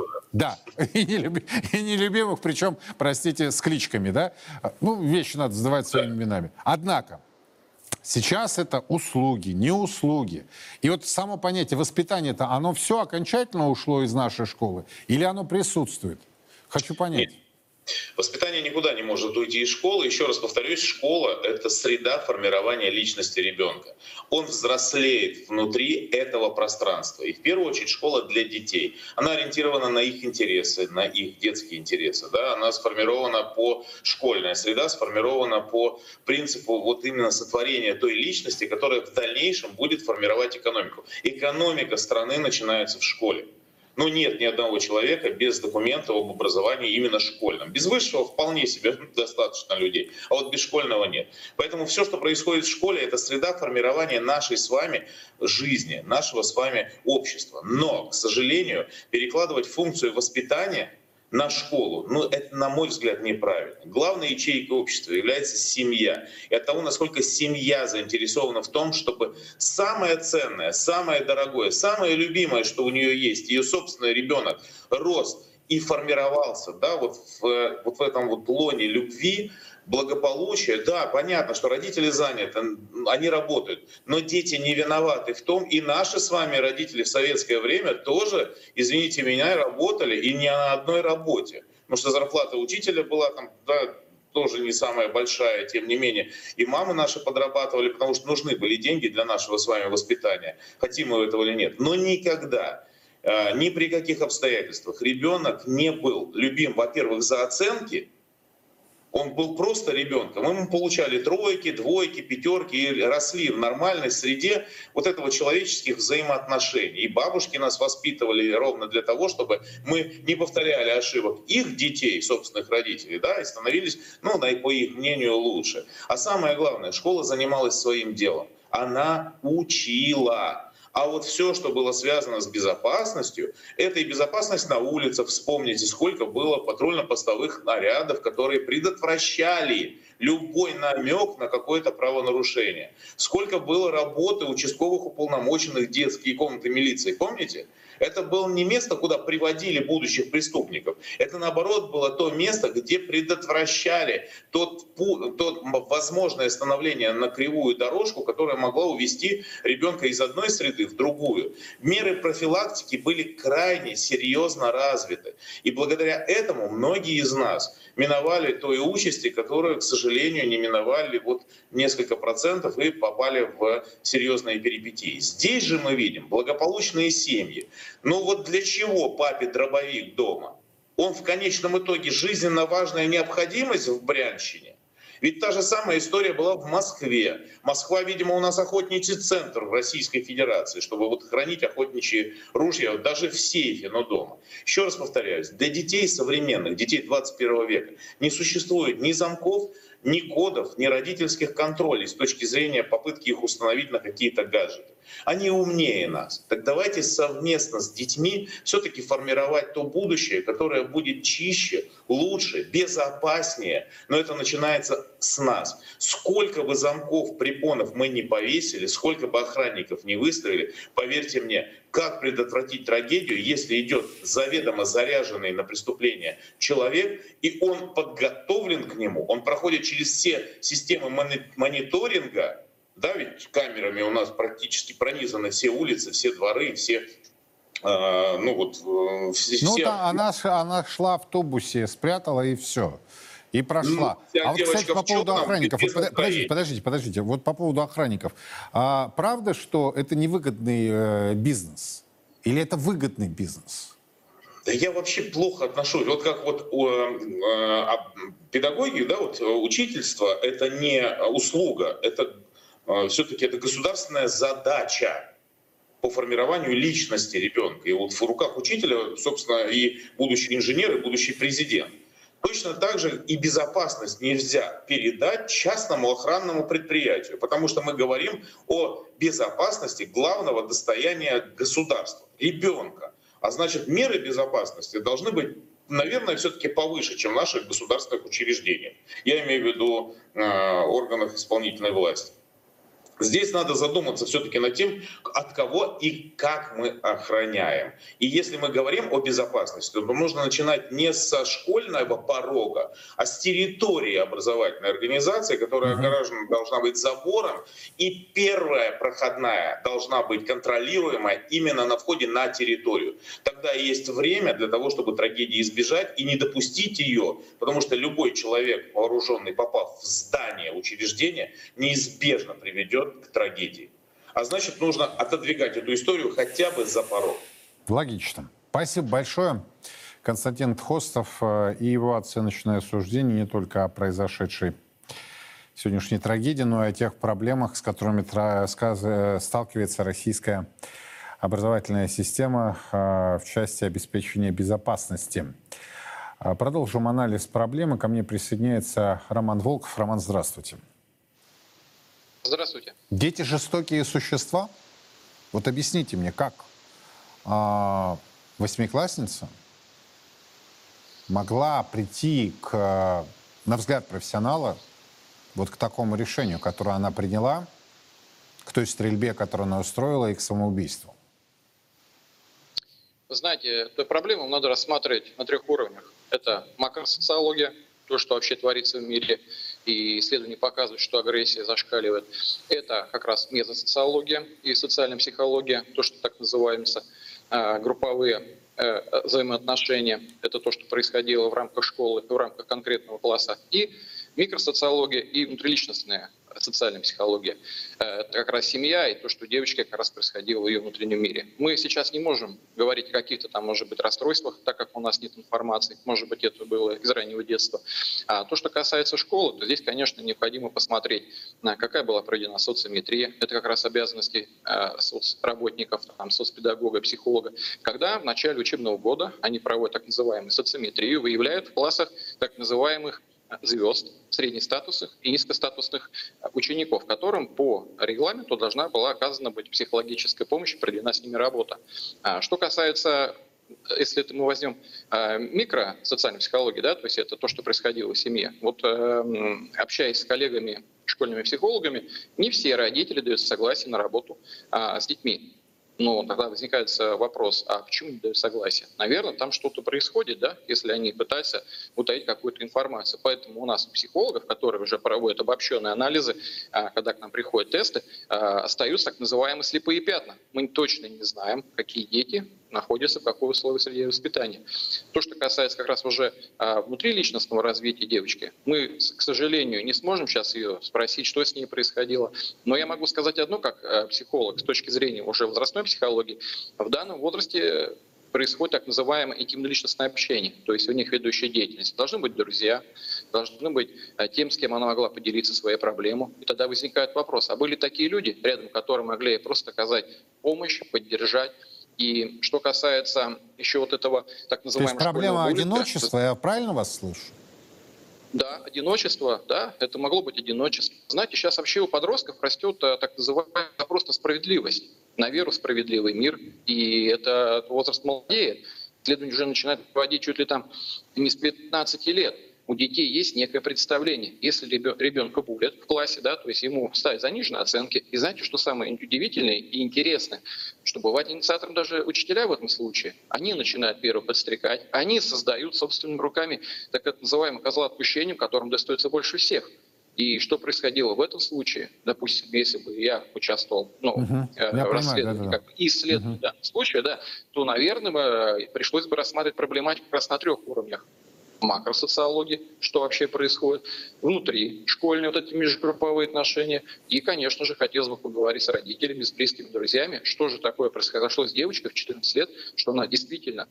и, нелюбимых, причем, простите, с кличками, да? Ну, вещи надо задавать своими именами. Однако, Сейчас это услуги, не услуги. И вот само понятие воспитания-то, оно все окончательно ушло из нашей школы? Или оно присутствует? Хочу понять. Воспитание никуда не может уйти из школы. Еще раз повторюсь, школа — это среда формирования личности ребенка. Он взрослеет внутри этого пространства. И в первую очередь школа для детей. Она ориентирована на их интересы, на их детские интересы. Да? Она сформирована по... Школьная среда сформирована по принципу вот именно сотворения той личности, которая в дальнейшем будет формировать экономику. Экономика страны начинается в школе. Но нет ни одного человека без документа об образовании именно школьном. Без высшего вполне себе достаточно людей, а вот без школьного нет. Поэтому все, что происходит в школе, это среда формирования нашей с вами жизни, нашего с вами общества. Но, к сожалению, перекладывать функцию воспитания на школу. Ну, это, на мой взгляд, неправильно. Главной ячейкой общества является семья. И от того, насколько семья заинтересована в том, чтобы самое ценное, самое дорогое, самое любимое, что у нее есть, ее собственный ребенок, рос и формировался да, вот, в, вот в этом вот лоне любви, благополучия, да, понятно, что родители заняты, они работают, но дети не виноваты в том, и наши с вами родители в советское время тоже, извините меня, работали и не на одной работе. Потому что зарплата учителя была там, да, тоже не самая большая, тем не менее. И мамы наши подрабатывали, потому что нужны были деньги для нашего с вами воспитания, хотим мы этого или нет. Но никогда, э, ни при каких обстоятельствах ребенок не был любим, во-первых, за оценки, он был просто ребенком. Мы получали тройки, двойки, пятерки и росли в нормальной среде вот этого человеческих взаимоотношений. И бабушки нас воспитывали ровно для того, чтобы мы не повторяли ошибок их детей, собственных родителей, да, и становились, ну, по их мнению, лучше. А самое главное, школа занималась своим делом. Она учила. А вот все, что было связано с безопасностью, это и безопасность на улицах. Вспомните, сколько было патрульно-постовых нарядов, которые предотвращали любой намек на какое-то правонарушение. Сколько было работы участковых уполномоченных детские комнаты милиции, помните? Это было не место, куда приводили будущих преступников. Это, наоборот, было то место, где предотвращали тот, тот возможное становление на кривую дорожку, которая могла увести ребенка из одной среды в другую. Меры профилактики были крайне серьезно развиты. И благодаря этому многие из нас миновали той участи, которую, к сожалению, не миновали вот несколько процентов и попали в серьезные перипетии. Здесь же мы видим благополучные семьи. Но вот для чего папе дробовик дома? Он в конечном итоге жизненно важная необходимость в Брянщине? Ведь та же самая история была в Москве. Москва, видимо, у нас охотничий центр в Российской Федерации, чтобы вот хранить охотничьи ружья даже в сейфе, но дома. Еще раз повторяюсь, для детей современных, детей 21 века не существует ни замков, ни кодов, ни родительских контролей с точки зрения попытки их установить на какие-то гаджеты. Они умнее нас. Так давайте совместно с детьми все-таки формировать то будущее, которое будет чище, лучше, безопаснее. Но это начинается с нас. Сколько бы замков, препонов мы не повесили, сколько бы охранников не выставили, поверьте мне, как предотвратить трагедию, если идет заведомо заряженный на преступление человек, и он подготовлен к нему, он проходит через все системы мониторинга, да, ведь камерами у нас практически пронизаны все улицы, все дворы, все э, ну вот э, все. Ну да, она, она шла в автобусе, спрятала и все. И прошла. Ну, а вот, кстати, по поводу охранников. Вот, подождите, подождите, подождите. Вот по поводу охранников. А, правда, что это невыгодный э, бизнес? Или это выгодный бизнес? Да я вообще плохо отношусь. Вот как вот э, э, педагоги, да, вот учительство — это не услуга, это а, все-таки это государственная задача по формированию личности ребенка. И вот в руках учителя, собственно, и будущий инженер, и будущий президент. Точно так же и безопасность нельзя передать частному охранному предприятию, потому что мы говорим о безопасности главного достояния государства, ребенка. А значит, меры безопасности должны быть наверное, все-таки повыше, чем в наших государственных учреждениях. Я имею в виду э, органах исполнительной власти. Здесь надо задуматься все-таки над тем, от кого и как мы охраняем. И если мы говорим о безопасности, то нужно начинать не со школьного порога, а с территории образовательной организации, которая огорожена должна быть забором. И первая проходная должна быть контролируемая именно на входе на территорию. Тогда есть время для того, чтобы трагедии избежать и не допустить ее, потому что любой человек вооруженный, попав в здание учреждения, неизбежно приведет к трагедии. А значит, нужно отодвигать эту историю хотя бы за порог. Логично. Спасибо большое. Константин Тхостов э, и его оценочное суждение не только о произошедшей сегодняшней трагедии, но и о тех проблемах, с которыми сталкивается российская образовательная система э, в части обеспечения безопасности. Э, продолжим анализ проблемы. Ко мне присоединяется Роман Волков. Роман, здравствуйте. Здравствуйте. Дети жестокие существа? Вот объясните мне, как а, восьмиклассница могла прийти к, на взгляд профессионала, вот к такому решению, которое она приняла, к той стрельбе, которую она устроила, и к самоубийству? Вы знаете, эту проблему надо рассматривать на трех уровнях. Это макросоциология, то, что вообще творится в мире, и исследования показывают, что агрессия зашкаливает. Это как раз мезосоциология и социальная психология, то, что так называется, а, групповые э, взаимоотношения, это то, что происходило в рамках школы, в рамках конкретного класса, и микросоциология и внутриличностная социальная психология. Э, это как раз семья и то, что девочке как раз происходило в ее внутреннем мире. Мы сейчас не можем говорить о каких-то там, может быть, расстройствах, так как у нас нет информации. Может быть, это было из раннего детства. А то, что касается школы, то здесь, конечно, необходимо посмотреть, какая была проведена социометрия. Это как раз обязанности э, соцработников, там, соцпедагога, психолога. Когда в начале учебного года они проводят так называемую социометрию, выявляют в классах так называемых звезд, среднестатусных и низкостатусных учеников, которым по регламенту должна была оказана быть психологическая помощь, проведена с ними работа. А что касается если это мы возьмем э, микро социальной психологии, да, то есть это то, что происходило в семье. Вот э, общаясь с коллегами, школьными психологами, не все родители дают согласие на работу э, с детьми. Но тогда возникает вопрос, а почему не дают согласие? Наверное, там что-то происходит, да, если они пытаются утаить какую-то информацию. Поэтому у нас у психологов, которые уже проводят обобщенные анализы, а, когда к нам приходят тесты, а, остаются так называемые слепые пятна. Мы точно не знаем, какие дети находятся в какой условии среды воспитания. То, что касается как раз уже а, внутриличностного развития девочки, мы, к сожалению, не сможем сейчас ее спросить, что с ней происходило. Но я могу сказать одно, как а, психолог, с точки зрения уже возрастной психологии. В данном возрасте происходит так называемое интимно-личностное общение, то есть у них ведущая деятельность. Должны быть друзья, должны быть а, тем, с кем она могла поделиться своей проблемой. И тогда возникает вопрос, а были такие люди рядом, которые могли просто оказать помощь, поддержать, и что касается еще вот этого так называемого... То есть проблема одиночества, я правильно вас слышу? Да, одиночество, да, это могло быть одиночество. Знаете, сейчас вообще у подростков растет э, так называемая просто справедливость, на веру в справедливый мир, и это возраст молодеет. Исследования уже начинают проводить чуть ли там не с 15 лет у детей есть некое представление. Если ребенка булят в классе, да, то есть ему ставят заниженные оценки. И знаете, что самое удивительное и интересное, что бывает инициатором даже учителя в этом случае. Они начинают первым подстрекать, они создают собственными руками так называемый козла отпущения, которым достается больше всех. И что происходило в этом случае, допустим, если бы я участвовал ну, угу. в расследовании, да, да, да. как исследователь угу. данного случая, да, то, наверное, пришлось бы рассматривать проблематику как раз на трех уровнях макросоциологии, что вообще происходит, внутри школьные вот эти межгрупповые отношения. И, конечно же, хотелось бы поговорить с родителями, с близкими друзьями, что же такое произошло с девочкой в 14 лет, что она действительно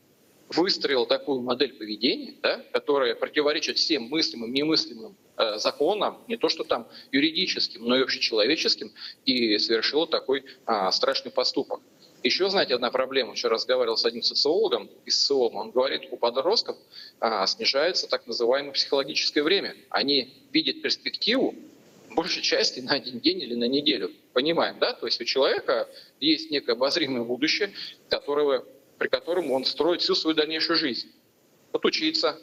выстроила такую модель поведения, да, которая противоречит всем мыслимым, немыслимым э, законам, не то что там юридическим, но и общечеловеческим, и совершила такой а, страшный поступок. Еще, знаете, одна проблема. Вчера разговаривал с одним социологом из СОМ. Он говорит, у подростков а, снижается так называемое психологическое время. Они видят перспективу большей части на один день или на неделю. Понимаем, да? То есть у человека есть некое обозримое будущее, которого, при котором он строит всю свою дальнейшую жизнь. Отучиться,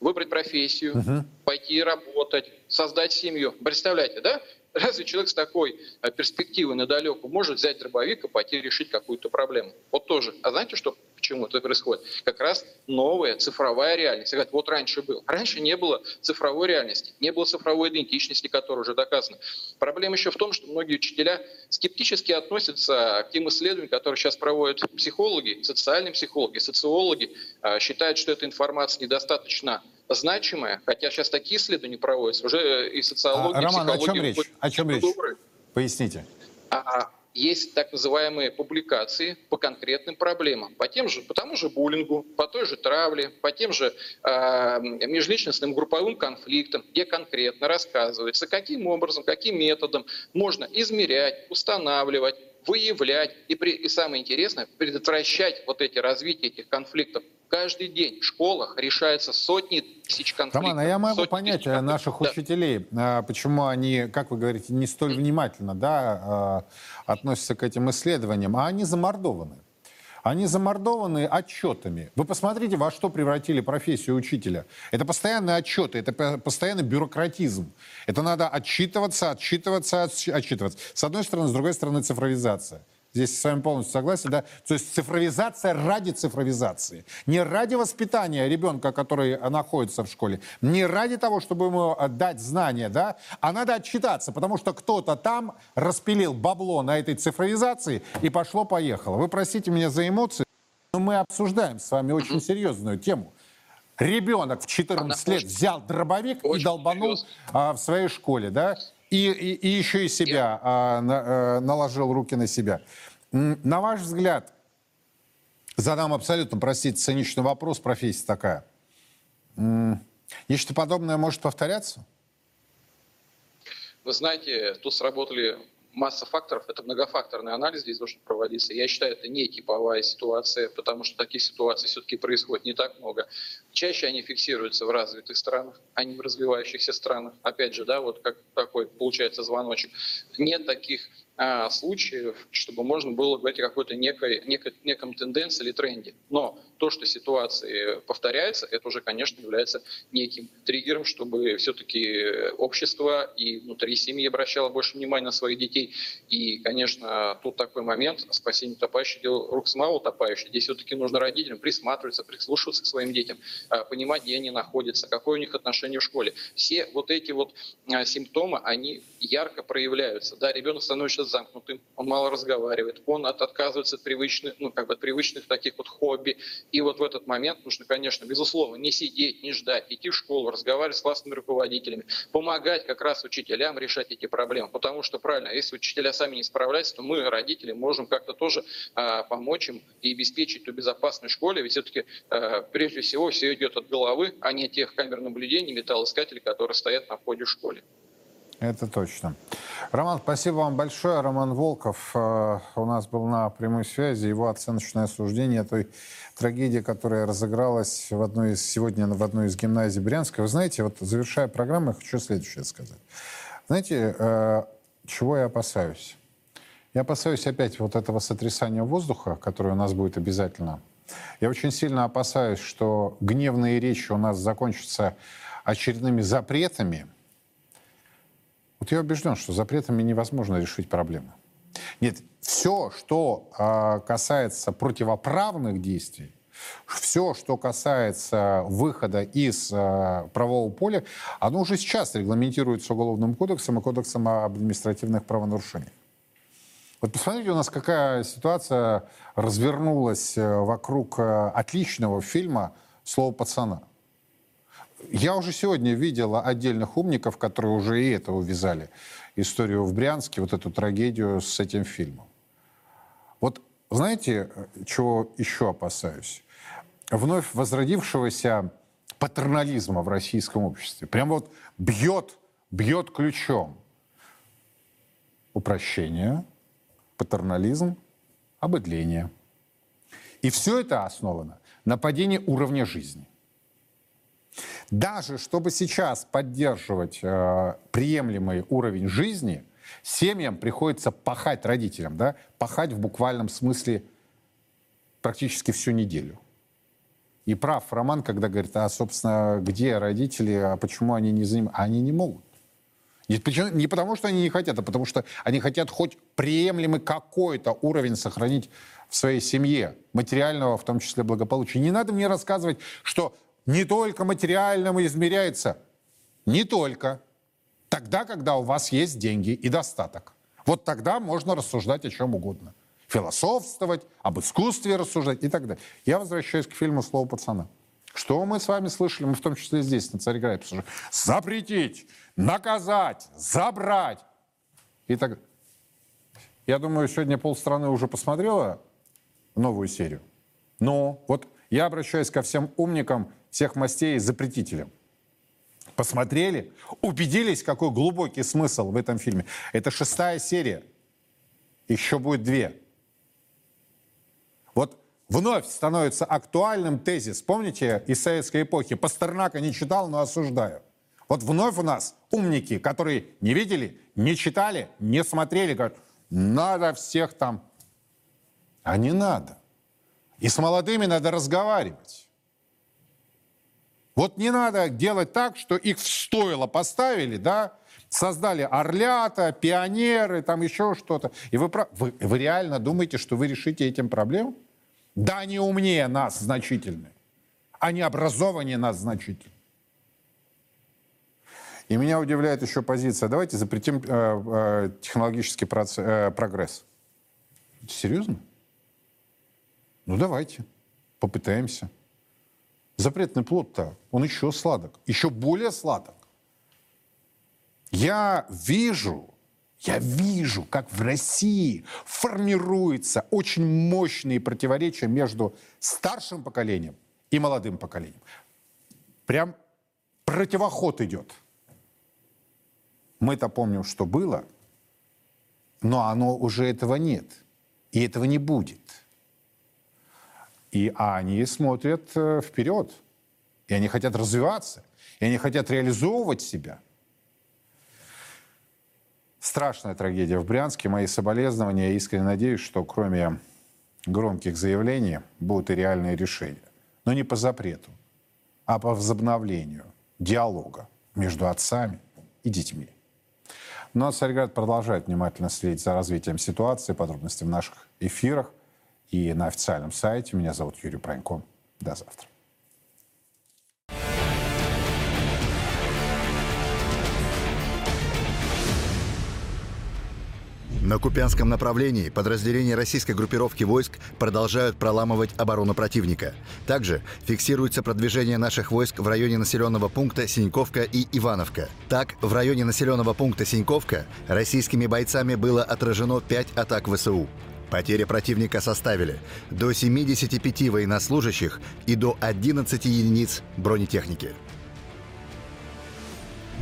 выбрать профессию, uh-huh. пойти работать, создать семью. Представляете, да? Разве человек с такой э, перспективой на далеку может взять дробовик и пойти решить какую-то проблему? Вот тоже. А знаете, что почему это происходит? Как раз новая цифровая реальность. Говорят, вот раньше было. Раньше не было цифровой реальности, не было цифровой идентичности, которая уже доказана. Проблема еще в том, что многие учителя скептически относятся к тем исследованиям, которые сейчас проводят психологи, социальные психологи, социологи, а, считают, что эта информация недостаточно значимая, хотя сейчас такие исследования проводятся, уже и социология, а, Роман, о чем речь? О чем речь? Поясните. А, есть так называемые публикации по конкретным проблемам, по тем же, по тому же буллингу, по той же травле, по тем же э, межличностным групповым конфликтам, где конкретно рассказывается, каким образом, каким методом можно измерять, устанавливать, выявлять и, при, и самое интересное, предотвращать вот эти развитие этих конфликтов каждый день в школах решаются сотни тысяч конфликтов. Роман, а я могу понять э, наших да. учителей, э, почему они, как вы говорите, не столь внимательно да, э, относятся к этим исследованиям, а они замордованы. Они замордованы отчетами. Вы посмотрите, во что превратили профессию учителя. Это постоянные отчеты, это постоянный бюрократизм. Это надо отчитываться, отчитываться, отчитываться. С одной стороны, с другой стороны, цифровизация. Здесь с вами полностью согласен, да? То есть цифровизация ради цифровизации. Не ради воспитания ребенка, который находится в школе, не ради того, чтобы ему дать знания, да? А надо отчитаться, потому что кто-то там распилил бабло на этой цифровизации и пошло-поехало. Вы простите меня за эмоции, но мы обсуждаем с вами очень серьезную тему. Ребенок в 14 лет взял дробовик и долбанул а, в своей школе, да? И, и, и еще и себя а, на, а, наложил руки на себя. На ваш взгляд, задам абсолютно, простите, циничный вопрос, профессия такая. Нечто подобное может повторяться? Вы знаете, тут сработали масса факторов, это многофакторный анализ здесь должен проводиться. Я считаю, это не типовая ситуация, потому что таких ситуаций все-таки происходит не так много. Чаще они фиксируются в развитых странах, а не в развивающихся странах. Опять же, да, вот как такой получается звоночек. Нет таких а, случаев, чтобы можно было говорить о какой-то некой, некой, неком тенденции или тренде. Но то, что ситуации повторяются, это уже, конечно, является неким триггером, чтобы все-таки общество и внутри семьи обращало больше внимания на своих детей. И, конечно, тут такой момент, спасение утопающих, дело рук самого утопающего. Здесь все-таки нужно родителям присматриваться, прислушиваться к своим детям, а, понимать, где они находятся, какое у них отношение в школе. Все вот эти вот а, симптомы, они ярко проявляются. Да, ребенок становится замкнутым, он мало разговаривает, он от, отказывается от привычных, ну, как бы от привычных таких вот хобби. И вот в этот момент нужно, конечно, безусловно, не сидеть, не ждать, идти в школу, разговаривать с классными руководителями, помогать как раз учителям решать эти проблемы. Потому что, правильно, если учителя сами не справляются, то мы, родители, можем как-то тоже а, помочь им и обеспечить ту безопасность школе. Ведь все-таки, а, прежде всего, все идет от головы, а не тех камер наблюдения, металлоискателей, которые стоят на входе в школе. Это точно. Роман, спасибо вам большое. Роман Волков э, у нас был на прямой связи. Его оценочное суждение той трагедии, которая разыгралась в одной из, сегодня в одной из гимназий Брянска. Вы знаете, вот завершая программу, я хочу следующее сказать. Знаете, э, чего я опасаюсь? Я опасаюсь опять вот этого сотрясания воздуха, которое у нас будет обязательно. Я очень сильно опасаюсь, что гневные речи у нас закончатся очередными запретами – вот я убежден, что запретами невозможно решить проблему. Нет, все, что э, касается противоправных действий, все, что касается выхода из э, правового поля, оно уже сейчас регламентируется Уголовным кодексом и Кодексом об административных правонарушениях. Вот посмотрите, у нас какая ситуация развернулась э, вокруг э, отличного фильма «Слово пацана». Я уже сегодня видел отдельных умников, которые уже и это увязали. Историю в Брянске, вот эту трагедию с этим фильмом. Вот знаете, чего еще опасаюсь? Вновь возродившегося патернализма в российском обществе. Прям вот бьет, бьет ключом. Упрощение, патернализм, обыдление. И все это основано на падении уровня жизни. Даже чтобы сейчас поддерживать э, приемлемый уровень жизни, семьям приходится пахать родителям, да, пахать в буквальном смысле практически всю неделю. И прав Роман, когда говорит, а, собственно, где родители, а почему они не занимаются? Они не могут. Не, не потому, что они не хотят, а потому что они хотят хоть приемлемый какой-то уровень сохранить в своей семье, материального, в том числе благополучия. Не надо мне рассказывать, что не только материальным измеряется. Не только. Тогда, когда у вас есть деньги и достаток. Вот тогда можно рассуждать о чем угодно. Философствовать, об искусстве рассуждать и так далее. Я возвращаюсь к фильму «Слово пацана». Что мы с вами слышали, мы в том числе здесь, на Царьграде, запретить, наказать, забрать и так Я думаю, сегодня полстраны уже посмотрела новую серию. Но вот я обращаюсь ко всем умникам всех мастей и запретителям. Посмотрели, убедились, какой глубокий смысл в этом фильме. Это шестая серия. Еще будет две. Вот вновь становится актуальным тезис. Помните из советской эпохи? Пастернака не читал, но осуждаю. Вот вновь у нас умники, которые не видели, не читали, не смотрели, говорят, надо всех там. А не надо. И с молодыми надо разговаривать. Вот не надо делать так, что их в стойло поставили, да, создали орлята, пионеры, там еще что-то. И вы, вы, вы реально думаете, что вы решите этим проблему? Да, они умнее нас значительно. Они образованнее нас значительно. И меня удивляет еще позиция. Давайте запретим э, э, технологический процесс, э, прогресс. Серьезно? Ну давайте, попытаемся. Запретный плод-то, он еще сладок, еще более сладок. Я вижу, я вижу, как в России формируются очень мощные противоречия между старшим поколением и молодым поколением. Прям противоход идет. Мы-то помним, что было, но оно уже этого нет. И этого не будет. И они смотрят э, вперед. И они хотят развиваться. И они хотят реализовывать себя. Страшная трагедия в Брянске. Мои соболезнования. Я искренне надеюсь, что кроме громких заявлений будут и реальные решения. Но не по запрету, а по возобновлению диалога между отцами и детьми. Но Царьград продолжает внимательно следить за развитием ситуации, подробности в наших эфирах и на официальном сайте. Меня зовут Юрий Пронько. До завтра. На Купянском направлении подразделения российской группировки войск продолжают проламывать оборону противника. Также фиксируется продвижение наших войск в районе населенного пункта Синьковка и Ивановка. Так, в районе населенного пункта Синьковка российскими бойцами было отражено 5 атак ВСУ. Потери противника составили до 75 военнослужащих и до 11 единиц бронетехники.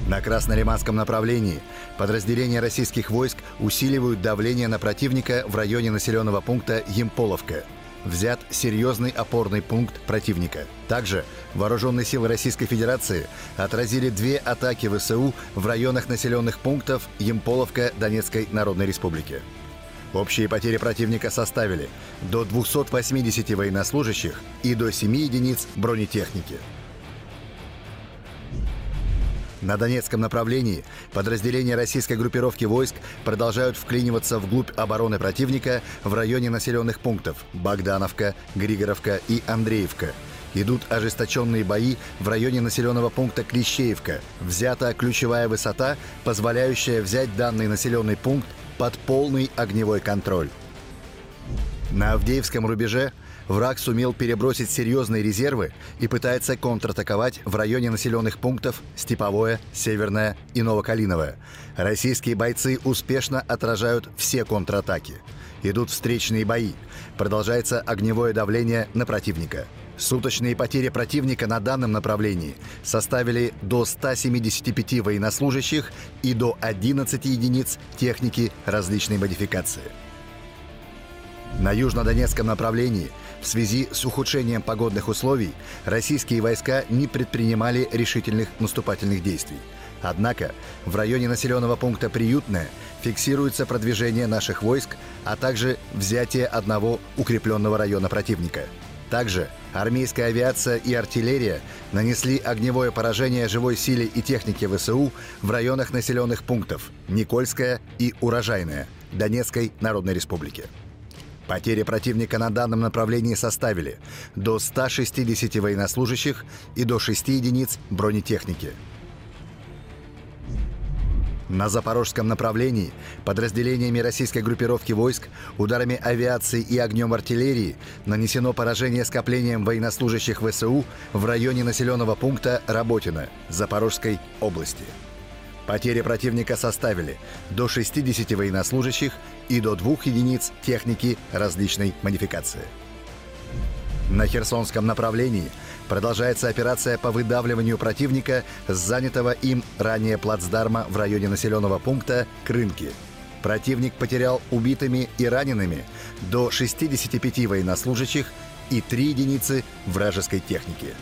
На Краснолиманском направлении подразделения российских войск усиливают давление на противника в районе населенного пункта Емполовка. Взят серьезный опорный пункт противника. Также вооруженные силы Российской Федерации отразили две атаки ВСУ в районах населенных пунктов Емполовка Донецкой Народной Республики. Общие потери противника составили до 280 военнослужащих и до 7 единиц бронетехники. На Донецком направлении подразделения российской группировки войск продолжают вклиниваться вглубь обороны противника в районе населенных пунктов Богдановка, Григоровка и Андреевка. Идут ожесточенные бои в районе населенного пункта Клещеевка. Взята ключевая высота, позволяющая взять данный населенный пункт под полный огневой контроль. На Авдеевском рубеже Враг сумел перебросить серьезные резервы и пытается контратаковать в районе населенных пунктов Степовое, Северное и Новокалиновое. Российские бойцы успешно отражают все контратаки. Идут встречные бои. Продолжается огневое давление на противника. Суточные потери противника на данном направлении составили до 175 военнослужащих и до 11 единиц техники различной модификации. На южнодонецком направлении в связи с ухудшением погодных условий российские войска не предпринимали решительных наступательных действий. Однако в районе населенного пункта Приютное фиксируется продвижение наших войск, а также взятие одного укрепленного района противника. Также армейская авиация и артиллерия нанесли огневое поражение живой силе и технике ВСУ в районах населенных пунктов Никольская и Урожайная Донецкой Народной Республики. Потери противника на данном направлении составили до 160 военнослужащих и до 6 единиц бронетехники – на запорожском направлении подразделениями российской группировки войск ударами авиации и огнем артиллерии нанесено поражение скоплением военнослужащих ВСУ в районе населенного пункта Работино Запорожской области. Потери противника составили до 60 военнослужащих и до двух единиц техники различной модификации. На Херсонском направлении – Продолжается операция по выдавливанию противника с занятого им ранее плацдарма в районе населенного пункта Крынки. Противник потерял убитыми и ранеными до 65 военнослужащих и 3 единицы вражеской техники.